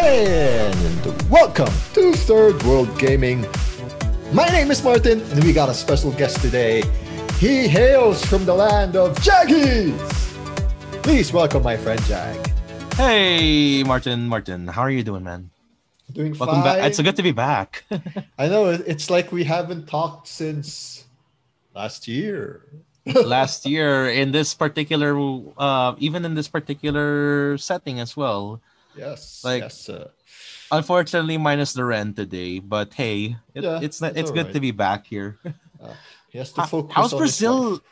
And welcome to Third World Gaming. My name is Martin, and we got a special guest today. He hails from the land of Jaggies. Please welcome my friend Jag. Hey, Martin. Martin, how are you doing, man? Doing Welcome fine. back. It's good to be back. I know it's like we haven't talked since last year. Last year, in this particular, uh, even in this particular setting as well. Yes. Like- yes. Uh, Unfortunately, minus the rent today. But hey, it, Yeah, it's not, it's it's good alright. to be back here. he has to focus. How's Brazil?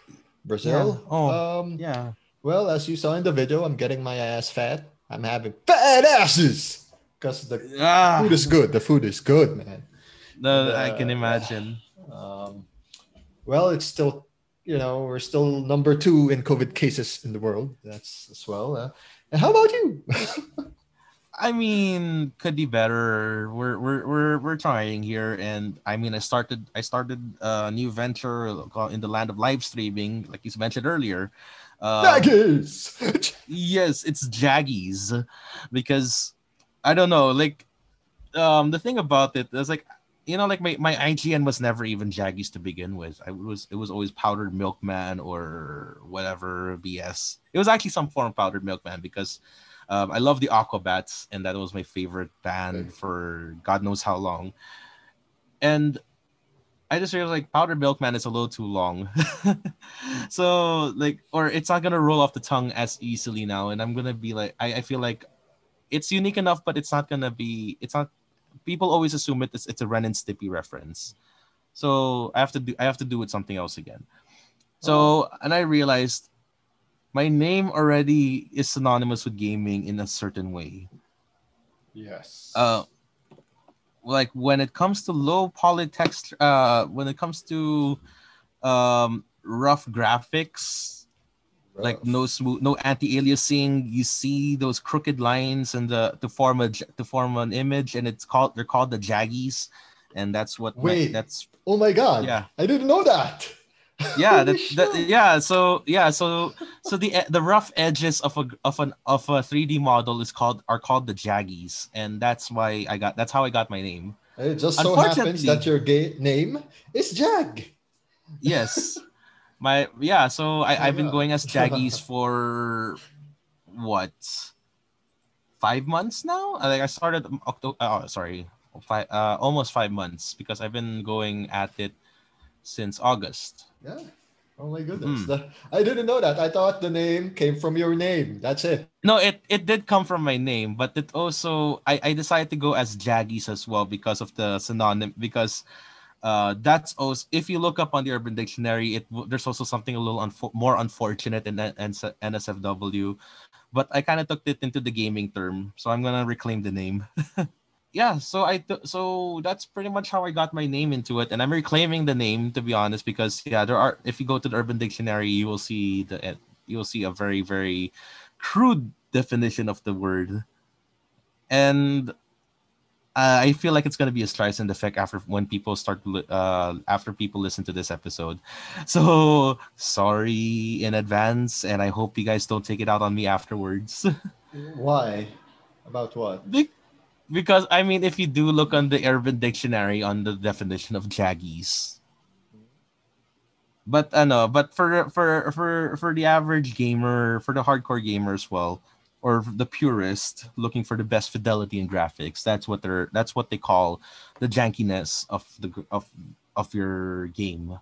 Brazil. Yeah. Oh, Um, Yeah. Well, as you saw in the video, I'm getting my ass fat. I'm having fat asses because the Ah, food is good. The food is good, man. the, I can uh, imagine. Um, well, it's still, you know, we're still number two in COVID cases in the world. That's as well. Uh, and how about you? I mean, could be better. We're we're we're we're trying here, and I mean, I started I started a new venture in the land of live streaming, like you mentioned earlier. Um, Nuggets. yes, it's Jaggies, because I don't know, like, um, the thing about it is like, you know, like my my IGN was never even Jaggies to begin with. I was it was always powdered milkman or whatever BS. It was actually some form of powdered milkman because um, I love the Aquabats, and that was my favorite band for God knows how long. And I just realized like powdered milkman is a little too long. so like or it's not gonna roll off the tongue as easily now. And I'm gonna be like I, I feel like it's unique enough, but it's not gonna be it's not people always assume it, it's it's a Ren and Stimpy reference. So I have to do I have to do with something else again. So and I realized my name already is synonymous with gaming in a certain way. yes. Uh, like when it comes to low poly text, uh, when it comes to um, rough graphics, like no smooth, no anti-aliasing, you see those crooked lines and the to form a to form an image, and it's called they're called the jaggies, and that's what my- Wait. that's Oh my God. Yeah. I didn't know that. Yeah Holy that, that yeah so yeah so so the the rough edges of a of an of a 3d model is called are called the jaggies and that's why i got that's how i got my name. It just so happens that your gay name is Jag. yes. My yeah so I, i've been going as jaggies for what five months now? I like i started october oh sorry five uh almost five months because i've been going at it since august Yeah. Oh my goodness. Mm. I didn't know that. I thought the name came from your name. That's it. No, it, it did come from my name, but it also I, I decided to go as Jaggies as well because of the synonym because uh that's also if you look up on the Urban Dictionary, it there's also something a little unfo- more unfortunate in NSFW, but I kind of took it into the gaming term, so I'm gonna reclaim the name. yeah, so I th- so that's pretty much how I got my name into it, and I'm reclaiming the name to be honest because yeah, there are if you go to the Urban Dictionary, you will see the eh, you will see a very very crude definition of the word, and uh, I feel like it's gonna be a Streisand effect after when people start li- uh after people listen to this episode. So sorry in advance, and I hope you guys don't take it out on me afterwards. Why? About what? Be- because I mean, if you do look on the Urban Dictionary on the definition of jaggies, but uh, know, but for for for for the average gamer, for the hardcore gamer as well, or the purist looking for the best fidelity in graphics, that's what they're that's what they call the jankiness of the of of your game,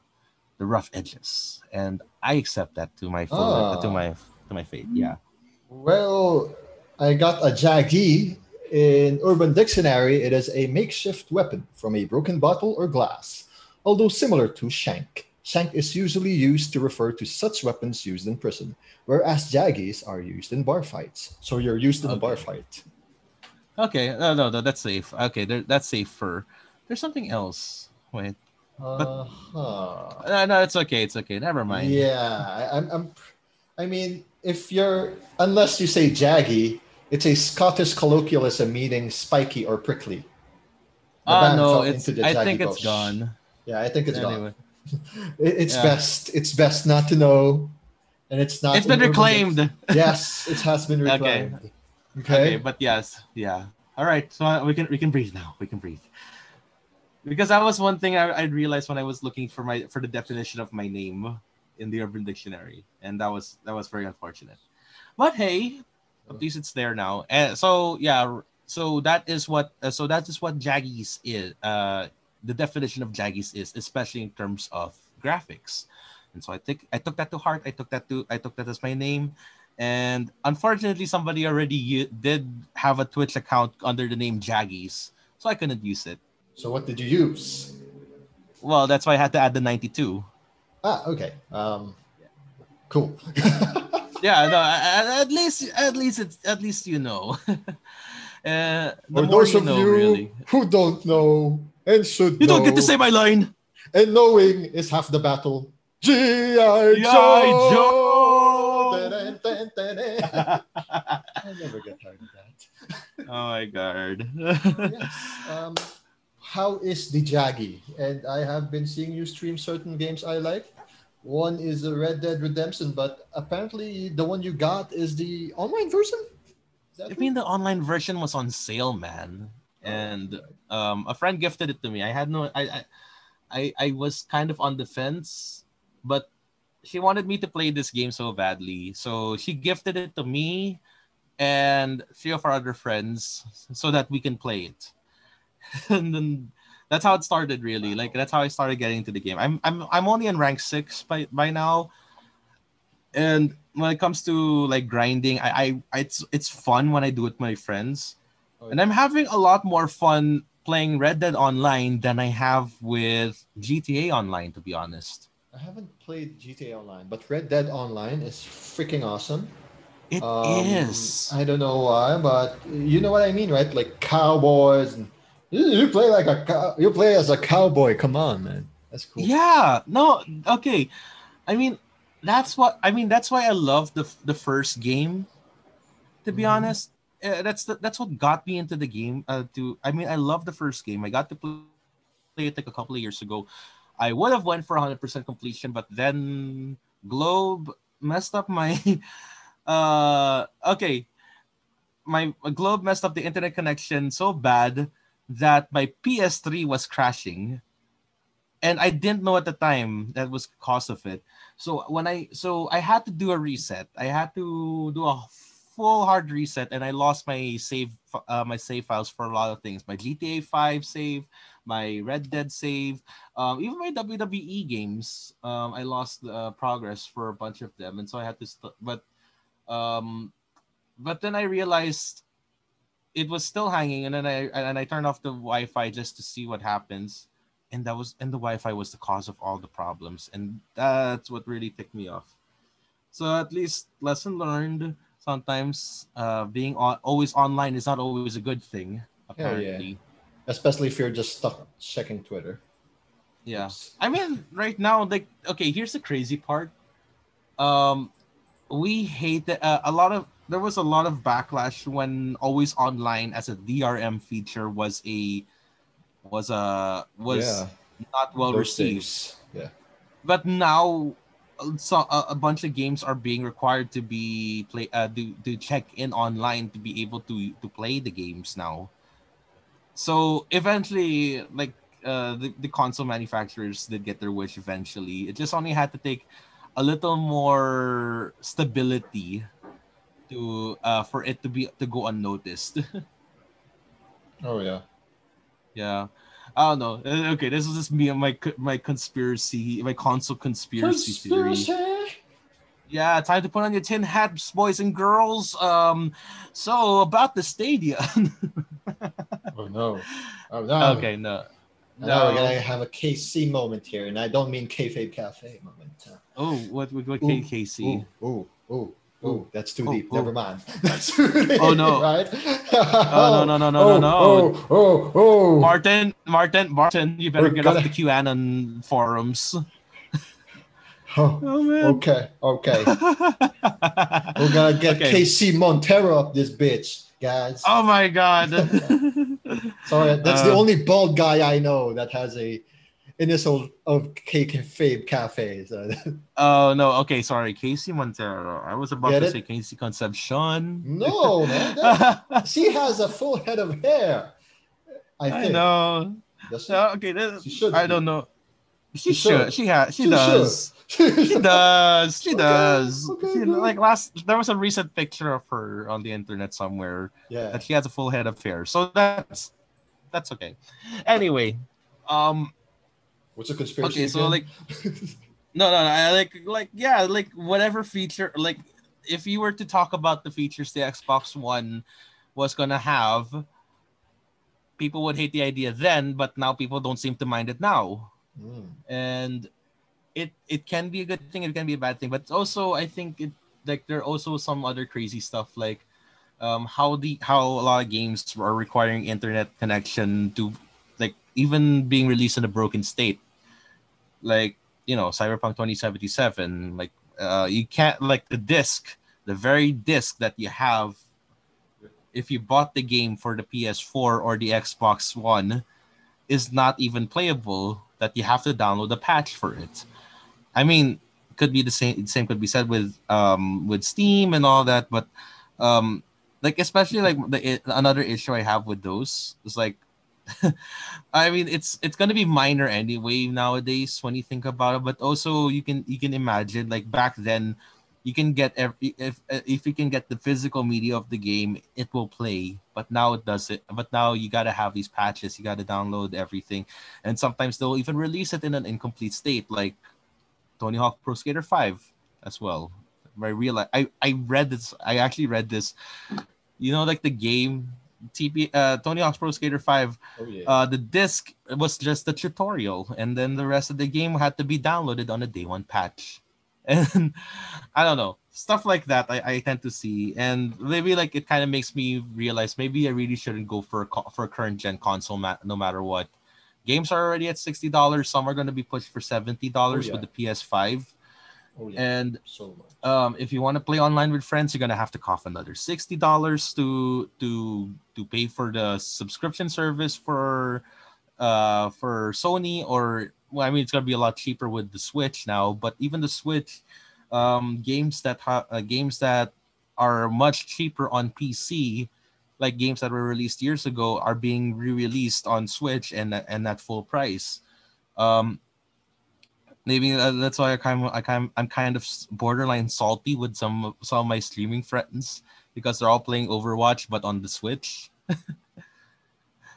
the rough edges, and I accept that to my full, Ah. to my to my fate. Yeah. Well, I got a Jaggy. In Urban Dictionary, it is a makeshift weapon from a broken bottle or glass, although similar to shank. Shank is usually used to refer to such weapons used in prison, whereas Jaggies are used in bar fights. So you're used in a bar fight. Okay, no, no, no, that's safe. Okay, there, that's safer. There's something else. Wait, Uh-huh. no, no, it's okay, it's okay. Never mind. Yeah, I, I'm, I'm. I mean, if you're unless you say jaggy, it's a Scottish colloquialism meaning spiky or prickly. The Ah, no, it's. I think it's bush. gone. Yeah, I think it's Anyway, gone. It, it's Yeah. best. It's best not to know, and it's not. it's been reclaimed. yes, it has been Okay. reclaimed. Okay, Okay. but yes, yeah. All right, so uh, we can we can breathe now. We can breathe. Because that was one thing I, I realized when I was looking for my for the definition of my name in the Urban Dictionary, and that was that was very unfortunate. But hey, at least it's there now. And so yeah, so that is what uh, so that is what Jaggies is. Uh, the definition of Jaggies is, especially in terms of graphics. And so I think I took that to heart. I took that to I took that as my name. And unfortunately, somebody already did have a Twitch account under the name Jaggies, so I couldn't use it. So what did you use? Well, that's why I had to add the 92. Ah, okay. Um, cool. Yeah, no, at, at least at least it's at least you know. uh, For those you of know, you really. who don't know and should You know, don't get to say my line. and knowing is half the battle. G.I. Joe! I'll never get tired of that. oh my god. yes. Um, how is the Jaggy? And I have been seeing you stream certain games I like. One is a Red Dead Redemption, but apparently the one you got is the online version. I mean, the online version was on sale, man, and um, a friend gifted it to me. I had no, I, I, I, I was kind of on the fence, but she wanted me to play this game so badly, so she gifted it to me and three of our other friends so that we can play it. and then that's how it started, really. Like that's how I started getting into the game. I'm, I'm, I'm only in rank six by by now, and when it comes to like grinding, I, I it's it's fun when I do it with my friends, Oh, and I'm having a lot more fun playing Red Dead Online than I have with GTA Online, to be honest. I haven't played GTA Online, but Red Dead Online is freaking awesome. It Um, is. I don't know why, but you know what I mean, right? Like cowboys. And, you, play like a cow, you play as a cowboy. Come on, man. That's cool. Yeah. No. Okay. I mean, that's what I mean. That's why I love the the first game. To be Mhm. honest, uh, that's the, that's what got me into the game. Uh, to I mean, I love the first game. I got to play play it like a couple of years ago. I would have went for 100% completion, but then Globe messed up my. Uh, okay, my Globe messed up the internet connection so bad that my PS3 was crashing and I didn't know at the time that was cause of it. So when I so I had to do a reset. I had to do a full hard reset, and I lost my save uh, my save files for a lot of things. My GTA Five save, my Red Dead save, um, even my WWE games. Um, I lost uh, progress for a bunch of them, and so I had to. St- but um, but then I realized it was still hanging, and then I and I turned off the Wi-Fi just to see what happens and that was and the Wi-Fi was the cause of all the problems, and that's what really ticked me off. So at least lesson learned. Sometimes uh, being on, always online is not always a good thing. Yeah, yeah. Especially if you're just stuck checking Twitter. yeah. Oops. I mean, right now, like, okay, here's the crazy part. Um, we hate that uh, a lot of there was a lot of backlash when always online as a DRM feature was a was a was yeah. not well those received. things. Yeah. but now so a, a bunch of games are being required to be play uh to, to check in online to be able to to play the games now so eventually like uh the, the console manufacturers did get their wish eventually it just only had to take a little more stability to uh for it to be to go unnoticed Oh yeah. yeah I don't know. Uh, Okay, this is just me and my my conspiracy, my console conspiracy, theory. Conspiracy. Yeah, time to put on your tin hats, boys and girls. Um, so about the stadia. Oh no. Oh no. okay, no, Now we're gonna have a KC moment here, and I don't mean kayfabe cafe moment. Oh, what what what Ooh, KKC? Ooh, ooh, ooh, ooh, that's too Ooh, deep. ooh. Never mind. That's too deep, Oh, no. right? Oh no no no no oh, no no. Oh, oh, oh. Martin, Martin, Martin, you better We're get gonna- off the QAnon forums. Oh, Oh man. okay, okay. We're gonna get Okay. KC Montero up this bitch, guys. Oh my god. Sorry, that's the Uh, only bald guy I know that has a initial of kayfabe cafes. Oh no, okay, sorry, KC Montero. I was about Get to it? say KC Concepcion. no, man. that- she has a full head of hair. I I, know. Does she? No, okay, that- She should I be. don't know. She, She should. should. She has. She, She does. She does. She Okay, does. okay, She- like last, there was a recent picture of her on the internet somewhere yeah. that she has a full head of hair. So that's that's okay. Anyway, um, What's a conspiracy? okay, so again? like, no, no, no, I like, like, yeah, like whatever feature, like, if you were to talk about the features the Xbox One was gonna have, people would hate the idea then, but now people don't seem to mind it now Mm. and it it can be a good thing it can be a bad thing but also i think it like there are also some other crazy stuff like um how the how a lot of games are requiring internet connection to like even being released in a broken state like you know cyberpunk 2077 like uh you can't like the disc the very disc that you have if you bought the game for the ps4 or the xbox one is not even playable that you have to download a patch for it. I mean, could be the same same could be said with um with Steam and all that, but um like especially like the another issue I have with those is like I mean it's it's gonna be minor anyway nowadays when you think about it, but also you can you can imagine like back then you can get every if if you can get the physical media of the game it will play but now it doesn't but now you got to have these patches you got to download everything and sometimes they'll even release it in an incomplete state like tony hawk pro skater 5 as well. I realized i i read this i actually read this you know like the game TP, uh, Tony Hawk's Pro Skater 5, Oh yeah. uh, the disc was just the tutorial, and then the rest of the game had to be downloaded on a day one patch. And I don't know, stuff like that I, I tend to see, and maybe like it kind of makes me realize maybe I really shouldn't go for a for a current gen console, ma- no matter what. Games are already at sixty dollars. Some are going to be pushed for seventy dollars Oh, yeah. with the PS5, oh yeah. and so um, if you want to play online with friends, you're gonna have to cough another sixty dollars to to to pay for the subscription service for uh for Sony or well, I mean it's gonna be a lot cheaper with the Switch now. But even the Switch, um, games that ha- uh, games that are much cheaper on PC, like games that were released years ago, are being re-released on Switch and and at full price. Um, maybe uh, that's why I kind of, I kind I'm kind of borderline salty with some of- some of my streaming friends because they're all playing Overwatch but on the Switch.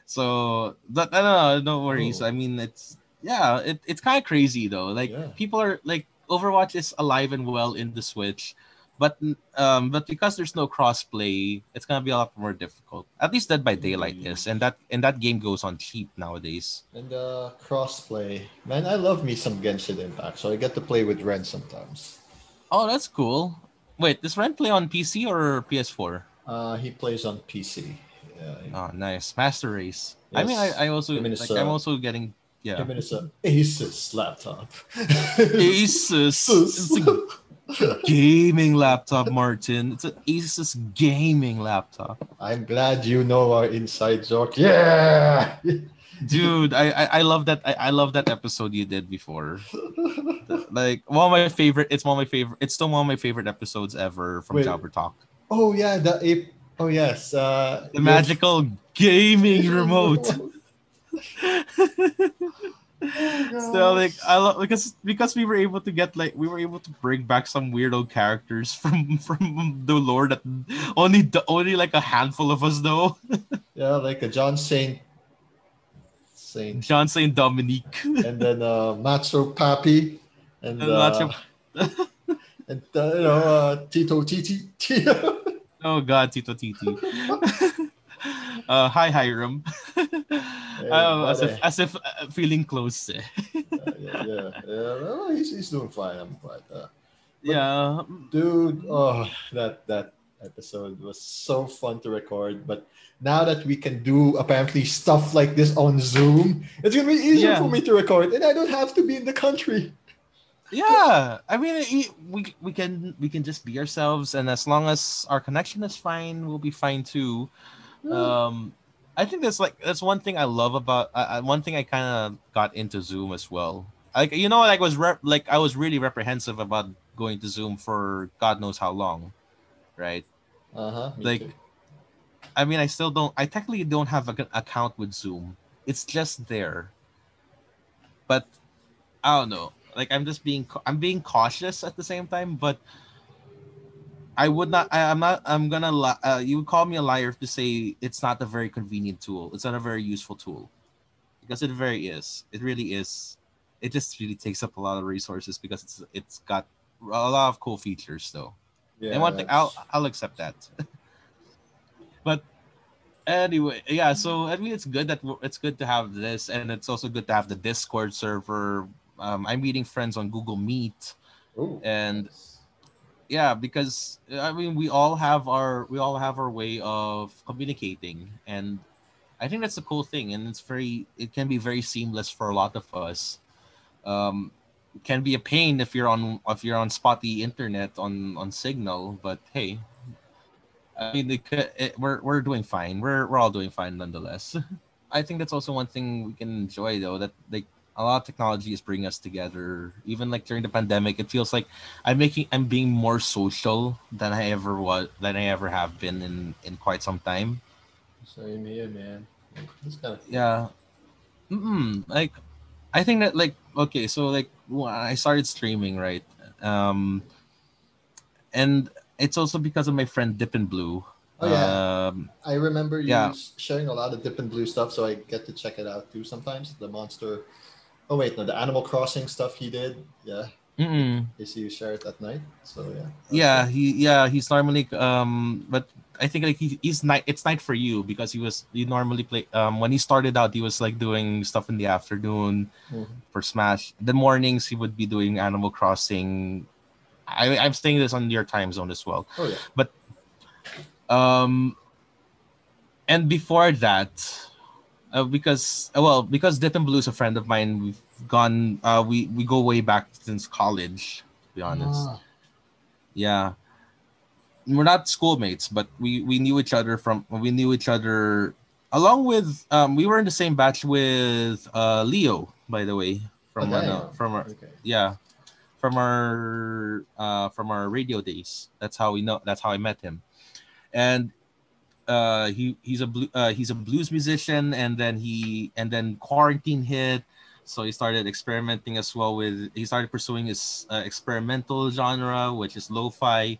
so that I don't know, no worries. Oh. I mean, it's yeah, it, it's kind of crazy though. Like Yeah. people are like Overwatch is alive and well in the Switch. But um, but because there's no crossplay, it's gonna be a lot more difficult. At least Dead by Daylight is, and that and that game goes on cheap nowadays. And uh, crossplay, man, I love me some Genshin Impact, so I get to play with Ren sometimes. Oh, that's cool. Wait, does Ren play on PC or PS4? Uh, he plays on PC. Yeah, Oh, nice. Master Race. I mean, I, I also I mean, like, it's, I'm also getting yeah. him and his uh, Asus laptop. Asus. It's a gaming laptop, Martin. It's an Asus gaming laptop. I'm glad you know our inside joke. Yeah. Dude, I, I, I love that I, I love that episode you did before. Like one of my favorite it's one of my favorite it's still one of my favorite episodes ever from Wait. Jabber Talk. oh yeah, the ape. Oh yes. Uh, The magical gaming your- So like I love because because we were able to get like we were able to bring back some weirdo characters from from the lore that only the only like a handful of us know. yeah, like a John Saint. Saint. John Saint Dominique. and then uh, Macho Papi, and And uh, Macho- and uh, you know uh, Tito Titi. Tito. Oh God, Tito Titi. uh, hi Hiram. Oh, as if as if uh, feeling close. eh. yeah, yeah, yeah. yeah. Well, he's, he's doing fine. I'm quite. Uh, Yeah. dude, oh, that that episode was so fun to record. But now that we can do apparently stuff like this on Zoom, it's gonna be easier Yeah. for me to record, and I don't have to be in the country. Yeah, I mean, i- we we can we can just be ourselves, and as long as our connection is fine, we'll be fine too. Um, I think that's like that's one thing I love about uh, one thing I kind of got into Zoom as well. Like you know, like was rep- like I was really reprehensive about going to Zoom for God knows how long, right? Uh huh. Like, too. I mean, I still don't. I technically don't have an account with Zoom. It's just there. But I don't know. Like I'm just being I'm being cautious at the same time, but I would not. I, am not. I'm gonna. Uh, you would call me a liar to say it's not a very convenient tool. It's not a very useful tool, because it very is. It really is. It just really takes up a lot of resources because it's it's got a lot of cool features though. Yeah. And one thing, I'll I'll accept that. but anyway, yeah. So I mean, it's good that it's good to have this, and it's also good to have the Discord server. Um, I'm meeting friends on Google Meet, Ooh, and. Nice yeah because i mean we all have our we all have our way of communicating and i think that's a cool thing and it's very it can be very seamless for a lot of us. Um can be a pain if you're on if you're on spotty internet on on signal but hey i mean it, it, we're we're doing fine. We're we're all doing fine nonetheless. I think that's also one thing we can enjoy though that like a lot of technology is bringing us together. Even like during the pandemic, it feels like I'm making I'm being more social than I ever was than I ever have been in in quite some time. Same here, man. This kind of yeah. Mm-mm. Like, I think that like okay, so like I started streaming right, um, and it's also because of my friend Dippin Blue. Oh yeah, um, I remember you yeah. sharing a lot of Dippin Blue stuff, so I get to check it out too sometimes. The monster Oh wait, no, the Animal Crossing stuff he did. Yeah. Mm-mm. I see you share it that night. So yeah. Yeah, he yeah he's normally um but I think like he, he's night it's night for you because he was he normally play um when he started out he was like doing stuff in the afternoon mm-hmm. for Smash. The mornings he would be doing Animal Crossing. I I'm staying this on your time zone as well. Oh yeah. But um and before that uh, because uh, well because Dippin Blue is a friend of mine. We've gone uh, we we go way back since college. To be honest, ah. yeah, we're not schoolmates, but we we knew each other from we knew each other along with um we were in the same batch with uh Leo by the way from okay. our, from our okay. yeah from our uh from our radio days. That's how we know. That's how I met him, and uh, he he's a blue, uh, he's a blues musician, and then he and then quarantine hit, so he started experimenting as well with he started pursuing his uh, experimental genre, which is lo-fi,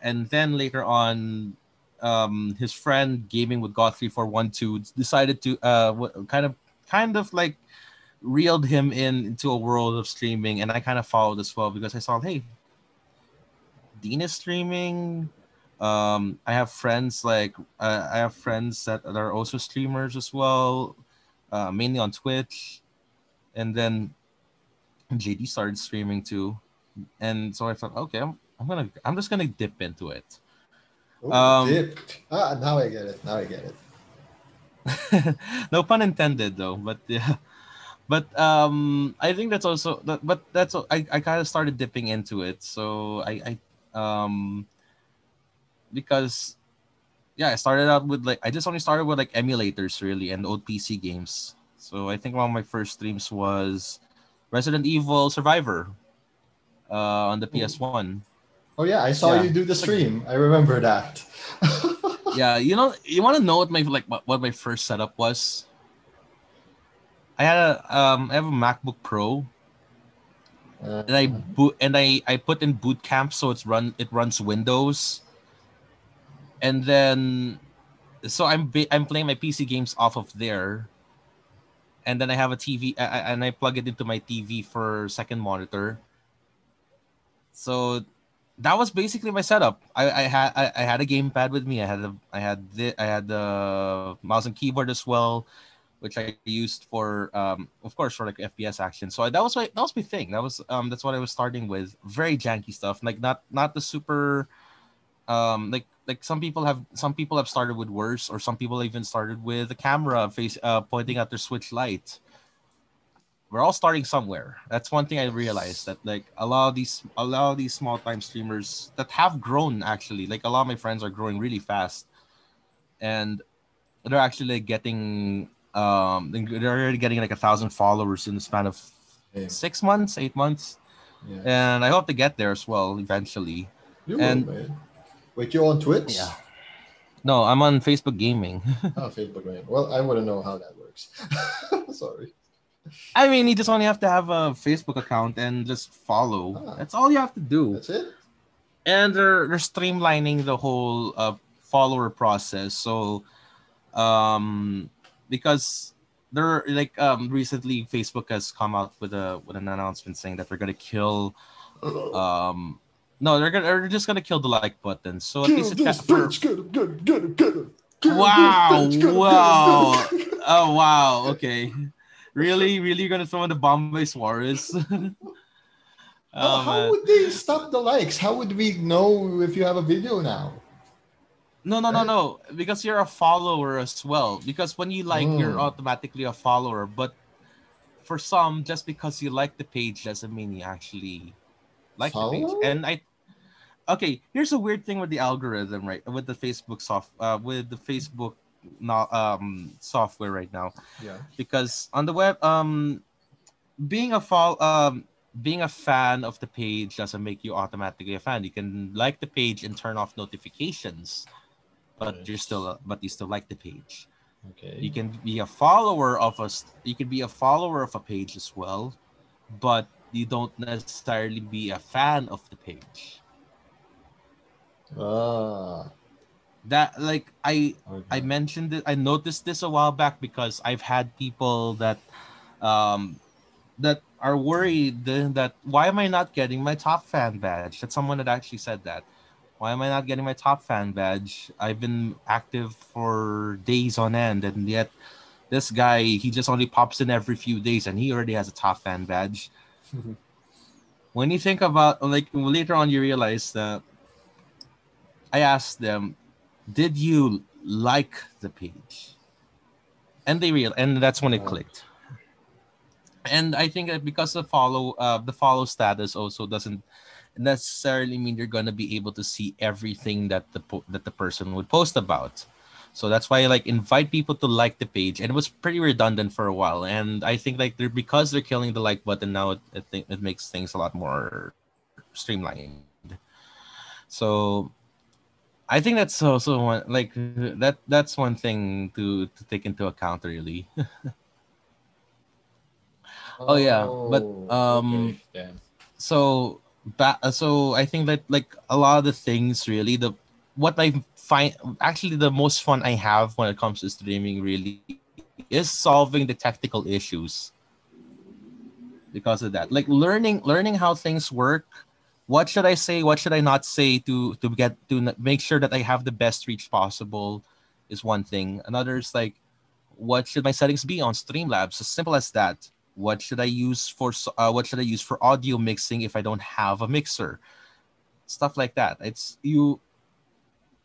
and then later on, um, his friend gaming with God three four one two decided to uh kind of kind of like reeled him in into a world of streaming, and I kind of followed as well because I saw hey, Dean is streaming. Um i have friends like uh, i have friends that are also streamers as well uh, mainly on twitch and then jd started streaming too. And so i thought okay i'm, I'm gonna i'm just gonna dip into it. Ooh, um dip. ah now i get it. Now i get it. No pun intended though but yeah. But um i think that's also but that's i, I kind of started dipping into it. So i i um because yeah, I started out with like I just only started with like emulators really and old PC games. So I think one of my first streams was Resident Evil Survivor uh, on the PS1. Oh yeah, I saw yeah. you do the stream. I remember that. yeah, you know, you want to know what my like what my first setup was? I had a um I have a MacBook Pro. Uh, and I boot and I I put in boot camp so it's run it runs Windows and then so I'm I'm playing my PC games off of there, and then I have a TV and I plug it into my TV for second monitor. So that was basically my setup. I, I had I, I had a gamepad with me. I had a I had the I had the mouse and keyboard as well, which I used for um of course for like FPS action. So that was my that was my thing. That was um that's what I was starting with. Very janky stuff, like not not the super um like like some people have some people have started with worse or some people even started with a camera face uh, pointing at their switch light we're all starting somewhere that's one thing i realized that like a lot of these a lot of these small time streamers that have grown actually like a lot of my friends are growing really fast and they're actually like, getting um they're already getting like a thousand followers in the span of Yeah. six months, eight months, Yeah. and I hope to get there as well eventually. You and- will. Wait, you're on Twitch? Yeah. No, I'm on Facebook Gaming. Oh, Facebook, right. Well, I wouldn't know how that works. Sorry. I mean, you just only have to have a Facebook account and just follow. Ah. That's all you have to do. That's it? and they're they're streamlining the whole uh, follower process. So, um, because they're like um recently Facebook has come out with a with an announcement saying that they're gonna kill um no they're gonna they're just gonna kill the like button. So at Kill least it this ca- for, get him. Kill Wow, this bitch, get him, wow. get him, get him. oh wow okay really really you're gonna throw in the Bombay Suarez. How, oh, how man. would they stop the likes? How would we know if you have a video now? No, no, no, no. Because you're a follower as well. Because when you like, you're Mm. automatically a follower. But for some, just because you like the page doesn't mean you actually like the page. And I, okay, here's a weird thing with the algorithm, right? With the Facebook soft, uh, with the Facebook, not um software right now Yeah. because on the web um being a fall um being a fan of the page doesn't make you automatically a fan you can like the page and turn off notifications but Right. you're still but you still like the page Okay. you can be a follower of us you can be a follower of a page as well but you don't necessarily be a fan of the page Ah. that like i Okay. I mentioned it. I noticed this a while back because I've had people that, um, that are worried that why am I not getting my top fan badge? That someone had actually said that. Why am I not getting my top fan badge? I've been active for days on end, and yet this guy he just only pops in every few days, and he already has a top fan badge. when you think about like later on, you realize that I asked them, did you like the page? And they real and that's when it clicked. And i think that because the follow uh the follow status also doesn't necessarily mean you're going to be able to see everything that the po- that the person would post about. So that's why I like invite people to like the page and it was pretty redundant for a while. And i think like they're because they're killing the like button now it, it, it makes things a lot more streamlined. So I think that's also one like that that's one thing to to take into account really. Oh, yeah, but, um, okay, so ba- so I think that like a lot of the things really the what I find actually the most fun I have when it comes to streaming really is solving the technical issues because of that like learning learning how things work what should i say what should i not say to to get to make sure that i have the best reach possible is one thing another is like what should my settings be on streamlabs as simple as that what should i use for uh, what should i use for audio mixing if i don't have a mixer stuff like that it's you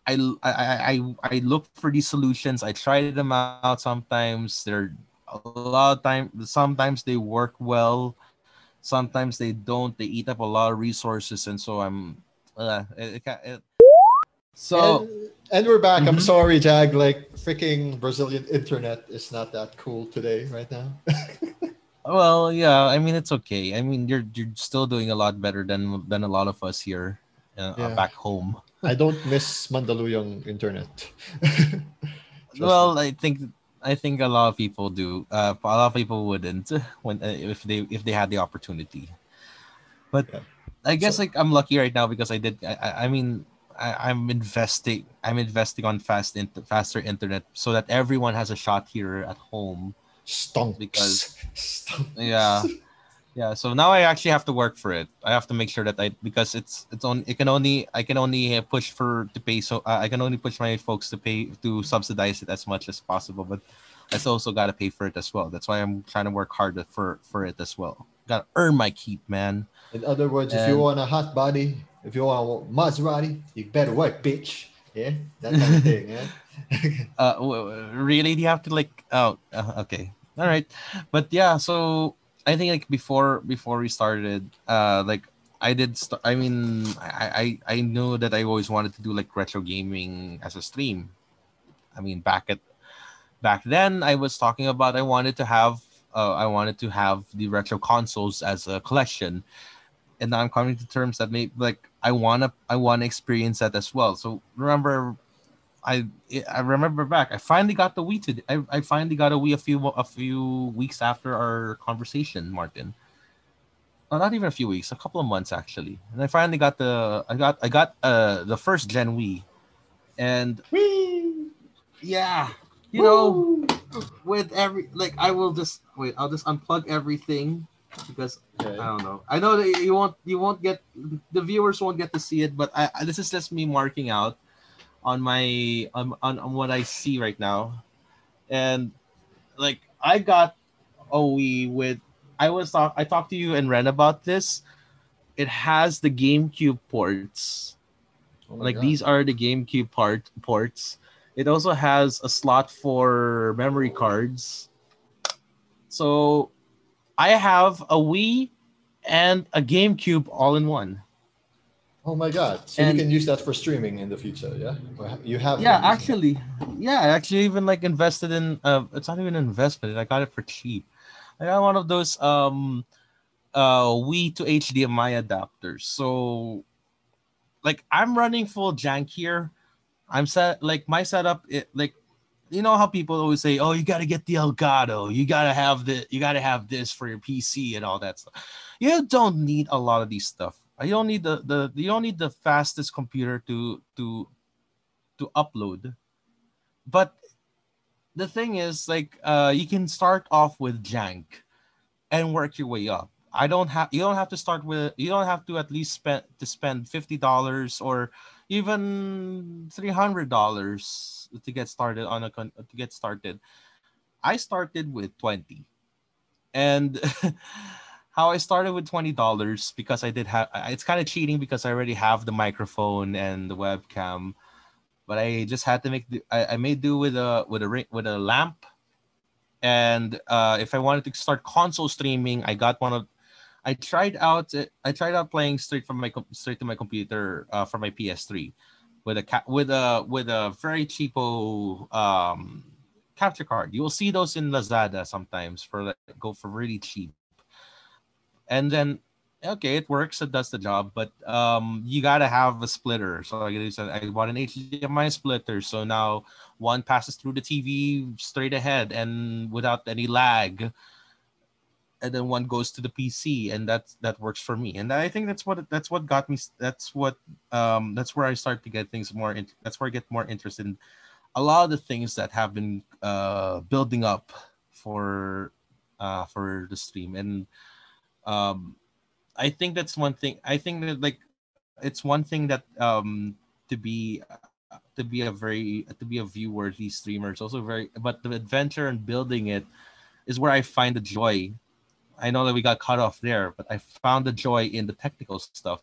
I, I I I look for these solutions. I try them out sometimes. They're a lot of time. Sometimes they work well. Sometimes they don't. They eat up a lot of resources, and so I'm. Uh, it, it, it- so and, and we're back. I'm Mhm. sorry, Jag. Like freaking Brazilian internet is not that cool today, right now. well, yeah. I mean, it's okay. I mean, you're you're still doing a lot better than than a lot of us here, uh, Yeah. back home. I don't miss Mandaluyong internet. Well, me. I think I think a lot of people do. Uh, a lot of people wouldn't when uh, if they if they had the opportunity. But Yeah. I guess So- like I'm lucky right now because I did. I, I- mean, I, I'm investing. I'm investing on fast int- faster internet so that everyone has a shot here at home. stonks. because- Stonks. Yeah. Yeah, so now I actually have to work for it. I have to make sure that I because it's it's on. It can only I can only uh, push for to pay. So uh, I can only push my folks to pay to subsidize it as much as possible. But I also got to pay for it as well. That's why I'm trying to work hard for for it as well. Got to earn my keep, man. In other words, if you want a hot body, if you want a Maserati, you better work, bitch. Yeah, that kind of thing. Yeah. Uh, really? Do you have to like? Oh, uh, okay, all right. But yeah, so I think like before before we started, uh, like I did. St- I mean, I, I I knew that I always wanted to do like retro gaming as a stream. I mean, back at back then I was talking about I wanted to have uh, I wanted to have the retro consoles as a collection, and now I'm coming to terms that maybe like I wanna I wanna experience that as well. So remember, I I remember back I finally got the Wii to I, I finally got a Wii a few a few weeks after our conversation, Martin. Not even a few weeks, a couple of months actually, and I finally got the I got I got uh the first gen Wii, and Whee! yeah, you know, with every like I will just wait. I'll just unplug everything because Okay. I don't know. I know that you won't you won't get the viewers won't get to see it, but I, I this is just me marking out on my on, on on what I see right now, and like I got a Wii with I was talk I talked to you and Ren about this. It has the GameCube ports Oh like God. these are the GameCube part ports. It also has a slot for memory cards. So I have a Wii and a GameCube all in one. Oh my God! So And- you can use that for streaming in the future, yeah? You have. Yeah, actually, yeah, I actually even like invested in. Uh, it's not even an investment. I got it for cheap. I got one of those um, uh, Wii to HDMI adapters. So, like, I'm running full jank here. I'm set like my setup. It like, you know how people always say, "Oh, you got to get the Elgato. You got to have the. You got to have this for your PC and all that stuff." You don't need a lot of these stuff. You don't need the the. You don't need the fastest computer to to to upload. But the thing is, like, uh, you can start off with jank and work your way up. I don't have. You don't have to start with. You don't have to at least spend to spend fifty dollars or even three hundred dollars to get started on a con- to get started. I started with twenty, and how I started with twenty dollars because I did have. It's kind of cheating because I already have the microphone and the webcam, but I just had to make. Do, I, I made do with a with a ring with a lamp, and uh, if I wanted to start console streaming, I got one of. I tried out. I tried out playing straight from my straight to my computer uh, from my PS3, with a ca- with a with a very cheapo um, capture card. You will see those in Lazada sometimes for like, go for really cheap. And then okay, it works, it does the job, but um, you gotta have a splitter. So like I use I bought an HDMI splitter, so now one passes through the TV straight ahead and without any lag, and then one goes to the PC, and that that works for me. And I think that's what that's what got me. That's what um that's where I start to get things more. In, that's where I get more interested in a lot of the things that have been uh building up for uh for the stream and um i think that's one thing i think that like it's one thing that um to be to be a very to be a viewer these streamers also very but the adventure and building it is where i find the joy. I know that we got cut off there but i found the joy in the technical stuff.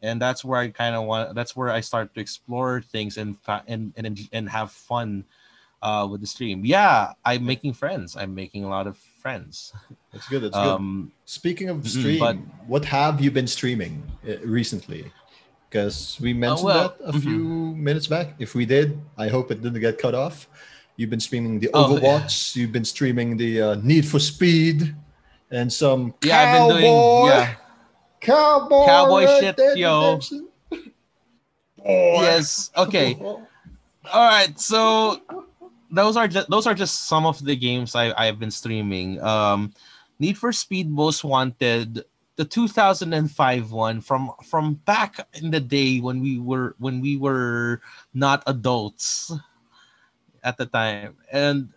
And that's where i kind of want that's where i start to explore things and and and, and have fun uh with the stream yeah i'm making friends i'm making a lot of friends That's good. That's good. um Speaking of mm, stream, but- what have you been streaming uh, recently? Because we mentioned well, that a mhm. few minutes back. If we did, I hope it didn't get cut off. You've been streaming the Oh, yeah. Overwatch. You've been streaming the uh, Need for Speed, and some yeah i've been doing cowboy, yeah cowboy, Cowboy shit, yo. Yes okay all right so those are just those are just some of the games I, i've been streaming. Um need for speed most wanted the 2005 one from from back in the day when we were when we were not adults at the time. And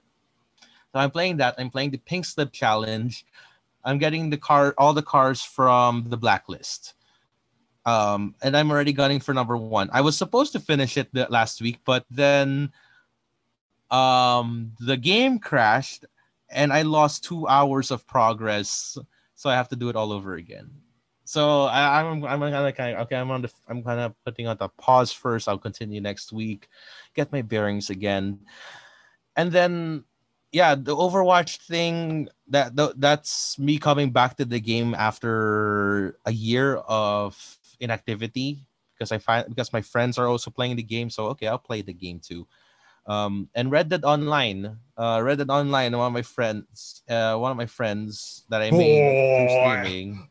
so i'm playing that. I'm playing the pink slip challenge. I'm getting the car all the cars from the blacklist. Um and i'm already gunning for number one. I was supposed to finish it the, last week but then um the game crashed and i lost two hours of progress so i have to do it all over again. So I, i'm i'm kind of kind okay i'm on the i'm kind of putting on the pause first. I'll continue next week get my bearings again. And then yeah the overwatch thing that th- that's me coming back to the game after a year of inactivity because i find because my friends are also playing the game so okay i'll play the game too Um, and Red Dead Online, uh, Red Dead Online, one of my friends, uh, one of my friends that I made through Boy. streaming.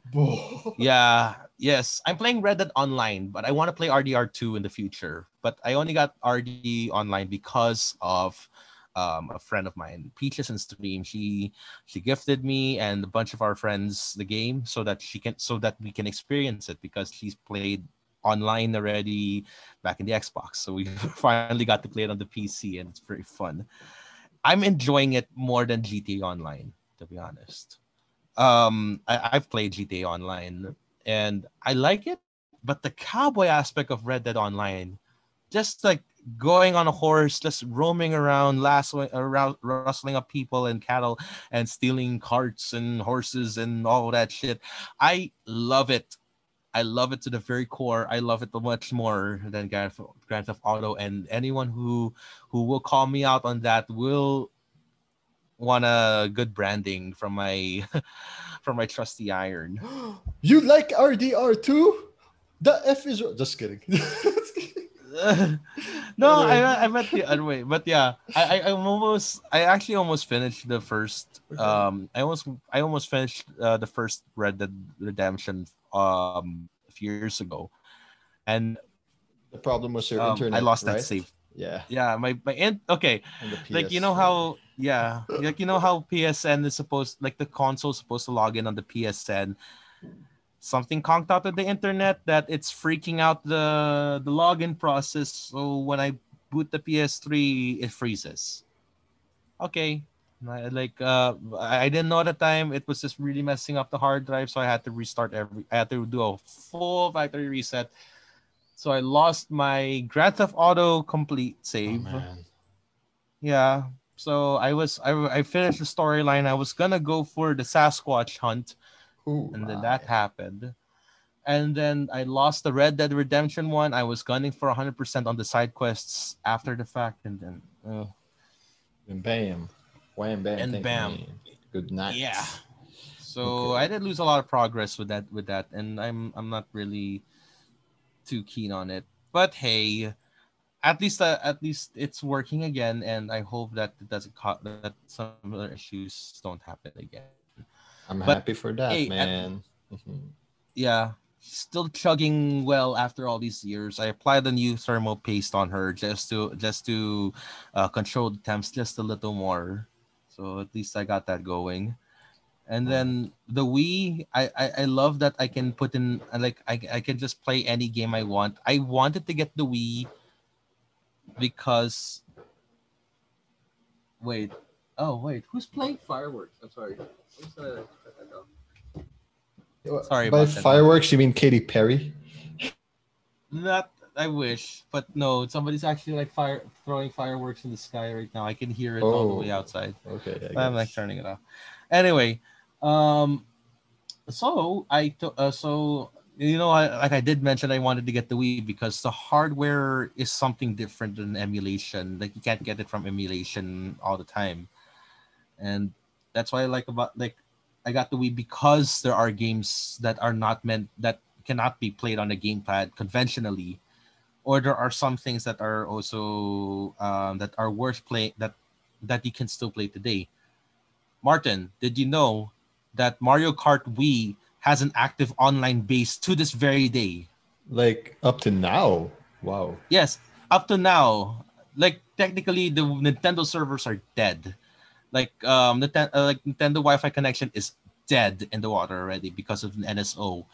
Yeah, yes, I'm playing Red Dead Online, but I want to play RDR2 in the future. But I only got RD Online because of um, a friend of mine, Peaches and Stream. She she gifted me and a bunch of our friends the game so that she can so that we can experience it because she's played online already back in the Xbox. So we finally got to play it on the PC and it's very fun. I'm enjoying it more than GTA Online, to be honest. Um, I, I've played GTA Online and I like it, but the cowboy aspect of Red Dead Online, just like going on a horse, just roaming around, lassoing, around, rustling up people and cattle, and stealing carts and horses and all that shit. I love it. I love it to the very core. I love it much more than Grand Theft, Grand Theft Auto. And anyone who who will call me out on that will want a good branding from my from my trusty iron. you like RDR too? The F is just kidding. no, I I meant the other way, but yeah, I, I I'm almost I actually almost finished the first um I almost I almost finished uh, the first Red Dead Redemption um a few years ago, and the problem was your um, internet. I lost right? that save. Yeah. Yeah, my my in, okay, like you know how yeah, like you know how PSN is supposed like the console supposed to log in on the PSN. Something conked out of the internet that it's freaking out the the login process. So when I boot the PS3, it freezes. Okay, like uh, I didn't know at the time it was just really messing up the hard drive, so I had to restart every. I had to do a full factory reset. So I lost my Grand Theft Auto complete Oh, save. man. Yeah. So I was I, I finished the storyline. I was gonna go for the Sasquatch hunt, Ooh, and then my. that happened. And then I lost the Red Dead Redemption one. I was gunning for 100% on the side quests after the fact, and then uh, And bam. Wham bam. And bam. me. Good night. yeah. So Okay. I did lose a lot of progress with that with that, and I'm I'm not really too keen on it. But hey, at least uh, at least it's working again, and I hope that it doesn't co- that some other issues don't happen again. I'm But, happy for that, hey, at- man. Mhm. yeah still chugging well after all these years i applied the new thermal paste on her just to just to uh, control the temps just a little more so at least i got that going. And then the wii i i, I love that i can put in like I, I can just play any game i want. I wanted to get the wii because wait oh wait who's playing fireworks? I'm sorry. I'm just gonna shut that. Sorry By fireworks, you mean Katy Perry? Not I wish, but no, somebody's actually like fire throwing fireworks in the sky right now. I can hear it all the way Oh. outside. Okay. I'm like turning it off. Anyway, um so I took uh, so you know I, like I did mention I wanted to get the Wii because the hardware is something different than emulation. Like you can't get it from emulation all the time. And that's why I like about like I got the Wii because there are games that are not meant that cannot be played on a gamepad conventionally, or there are some things that are also um, that are worth play that that you can still play today. Martin, did you know that Mario Kart Wii has an active online base to this very day? Like up to now. Wow. Yes, up to now, like technically the Nintendo servers are dead. Like um, Nintendo, uh, like Nintendo Wi-Fi connection is dead in the water already because of an NSO.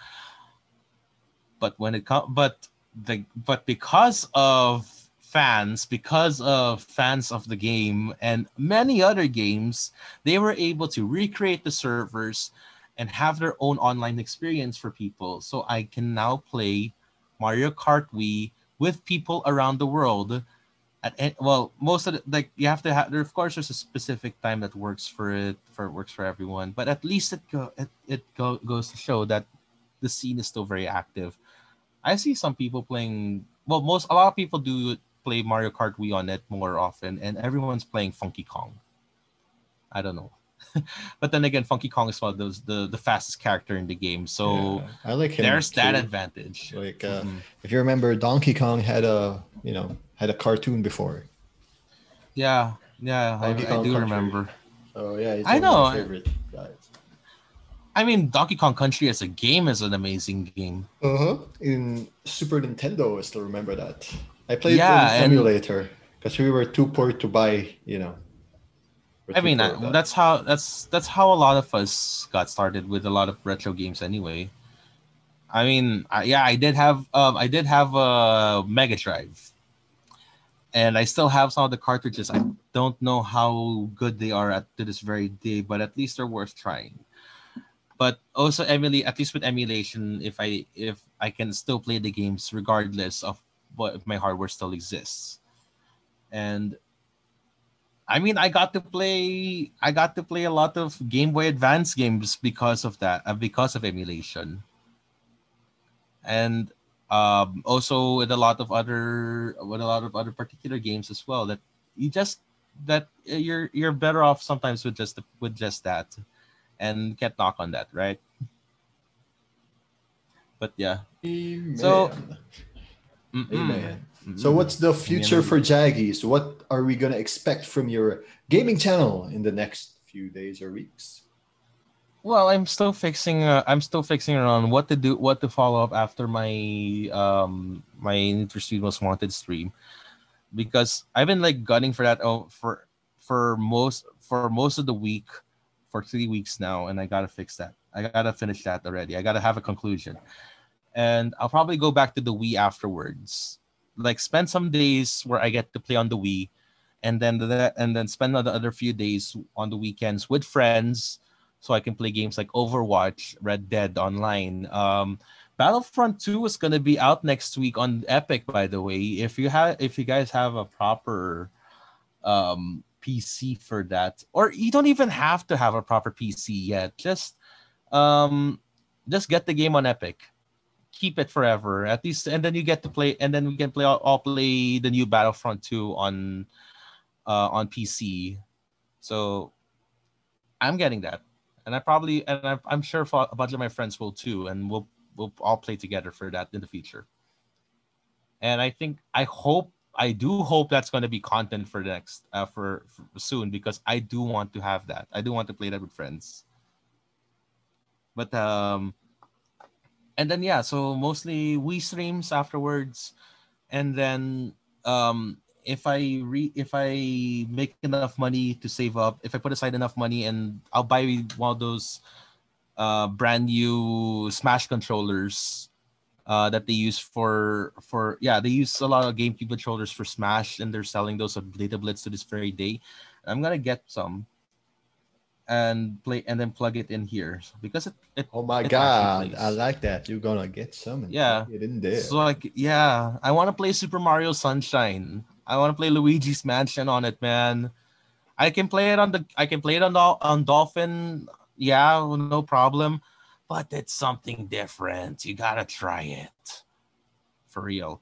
But when it comes, but the but because of fans, because of fans of the game and many other games, they were able to recreate the servers and have their own online experience for people. So I can now play Mario Kart Wii with people around the world. At well, most of the like you have to have there. Of course, there's a specific time that works for it for works for everyone. But at least it go it, it go, goes to show that the scene is still very active. I see some people playing. Well, most a lot of people do play Mario Kart Wii on it more often, and everyone's playing Funky Kong. I don't know, but then again, Funky Kong is one of those the the fastest character in the game, so Yeah, I like him. there's that advantage. Like uh, Mhm. if you remember, Donkey Kong had a you know had a cartoon before. Yeah, yeah, I, Donkey I Kong do Country. remember. Oh yeah, I know. My favorite guys. I mean, Donkey Kong Country as a game is an amazing game. Uh-huh. In Super Nintendo, I still remember that. I played Yeah, in emulator because we were too poor to buy, you know. I mean, I, that. that's how that's that's how a lot of us got started with a lot of retro games. Anyway, I mean, I, yeah, I did have um, I did have a Mega Drive, and I still have some of the cartridges. I don't know how good they are at to this very day, but at least they're worth trying. But also, emulate at least with emulation, if I if I can still play the games regardless of what if my hardware still exists, and I mean, I got to play. I got to play a lot of Game Boy Advance games because of that, uh, because of emulation, and um, also with a lot of other, with a lot of other particular games as well. That you just that uh, you're you're better off sometimes with just with just that, and can't knock on that, right? But yeah, Amen. So- Mm-mm. Amen. So what's the future for Jaggies? What are we gonna expect from your gaming channel in the next few days or weeks? Well, I'm still fixing. Uh, I'm still fixing around what to do, what to follow up after my um my Need for Speed Most Wanted stream, because I've been like gunning for that oh, for for most for most of the week, for three weeks now, and I gotta fix that. I gotta finish that already. I gotta have a conclusion, and I'll probably go back to the Wii afterwards. Like spend some days where I get to play on the Wii, and then the and then spend the other few days on the weekends with friends so I can play games like Overwatch, Red Dead Online. Um, Battlefront 2 is gonna be out next week on Epic, by the way. If you have, if you guys have a proper um, PC for that, or you don't even have to have a proper PC yet. Just, um, just get the game on Epic. Keep it forever, at least, and then you get to play, and then we can play. I'll play the new Battlefront 2 on, uh, on PC. So, I'm getting that and I probably and I'm, I'm sure a bunch of my friends will too, and we'll we'll all play together for that in the future. And I think I hope I do hope that's going to be content for next uh, for, for soon because I do want to have that. I do want to play that with friends. But um, and then yeah, so mostly we streams afterwards, and then um if I re if I make enough money to save up, if I put aside enough money and I'll buy one of those uh brand new Smash controllers uh that they use for for yeah, they use a lot of GameCube controllers for Smash and they're selling those at Data Blitz to this very day. I'm gonna get some and play and then plug it in here because it, it Oh my It god. I like that. You're gonna get some Yeah. it in there. So like yeah, I want to play Super Mario Sunshine. I want to play Luigi's Mansion on it, man. I can play it on the I can play it on on Dolphin. Yeah, no problem. But it's something different. You gotta try it for real.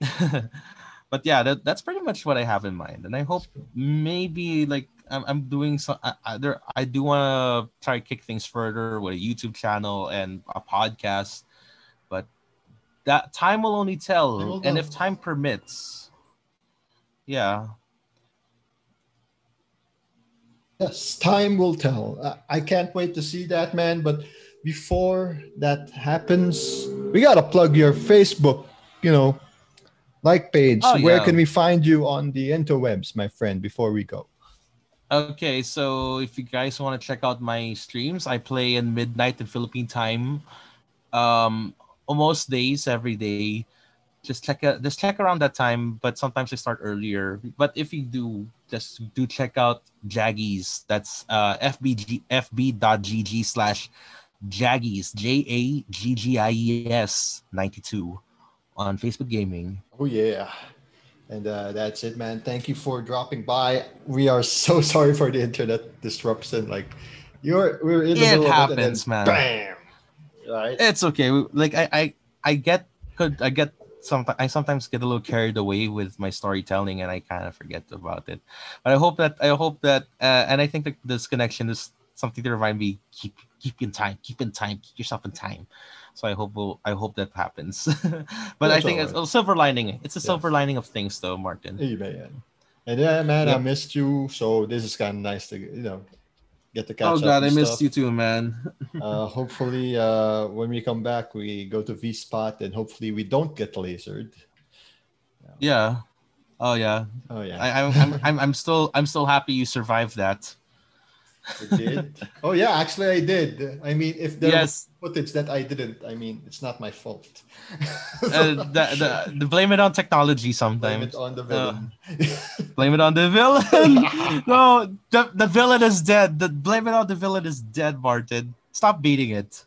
but yeah, that, that's pretty much what I have in mind, and I hope maybe like I'm, I'm doing some. I, I, there, I do want to try to kick things further with a YouTube channel and a podcast, but that time will only tell. And if time permits, yeah, Yes, time will tell. I- can't wait to see that, man. But before that happens, we gotta plug your Facebook, you know, like page. Oh, Where yeah. can we find you on the interwebs, my friend? Before we go, Okay, so if you guys want to check out my streams, I play in midnight in Philippine time, um, almost days every day. Just check out, just check around that time, but sometimes they start earlier. But if you do, just do check out Jaggies. That's uh, fbg fb.gg slash Jaggies J A G G I E S ninety two on Facebook Gaming. oh yeah, and uh, that's it, man. Thank you for dropping by. We are so sorry for the internet disruption. Like, you're we're in the It middle happens, of it, and man. bam. Right. it's okay like i i i get could i get sometimes i sometimes get a little carried away with my storytelling and i kind of forget about it but i hope that i hope that uh, and i think that this connection is something to remind me keep keep in time keep in time keep yourself in time so i hope we'll, i hope that happens but i think all it's right. a silver lining it's a Yes. silver lining of things though martin Amen. And yeah, man, I missed you. So this is kind of nice to you know get to catch Oh up. god, I and missed you too, man. Uh, hopefully, uh, when we come back, we go to V Spot, and hopefully, we don't get lasered. Yeah. Oh yeah. Oh yeah, I, I'm, I'm I'm I'm still I'm still happy you survived that. I did. Oh yeah, actually, I did. I mean, if there Yes. was footage that I didn't, I mean, it's not my fault. Uh, the, the, the blame it on technology sometimes. Blame it on the villain. Blame it on the villain. no, the, the villain is dead. The blame it on the villain is dead, Martin. Stop beating it.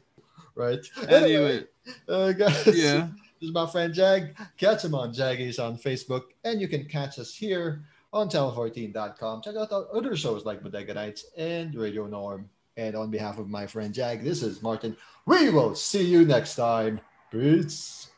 right. Anyway, uh, guys. yeah. This is my friend Jag. Catch him on Jaggies on Facebook, and you can catch us here on channel14.com. Check out our other shows like Bodega Nights and Radio Norm. And on behalf of my friend Jag, this is Martin. We will see you next time. Peace.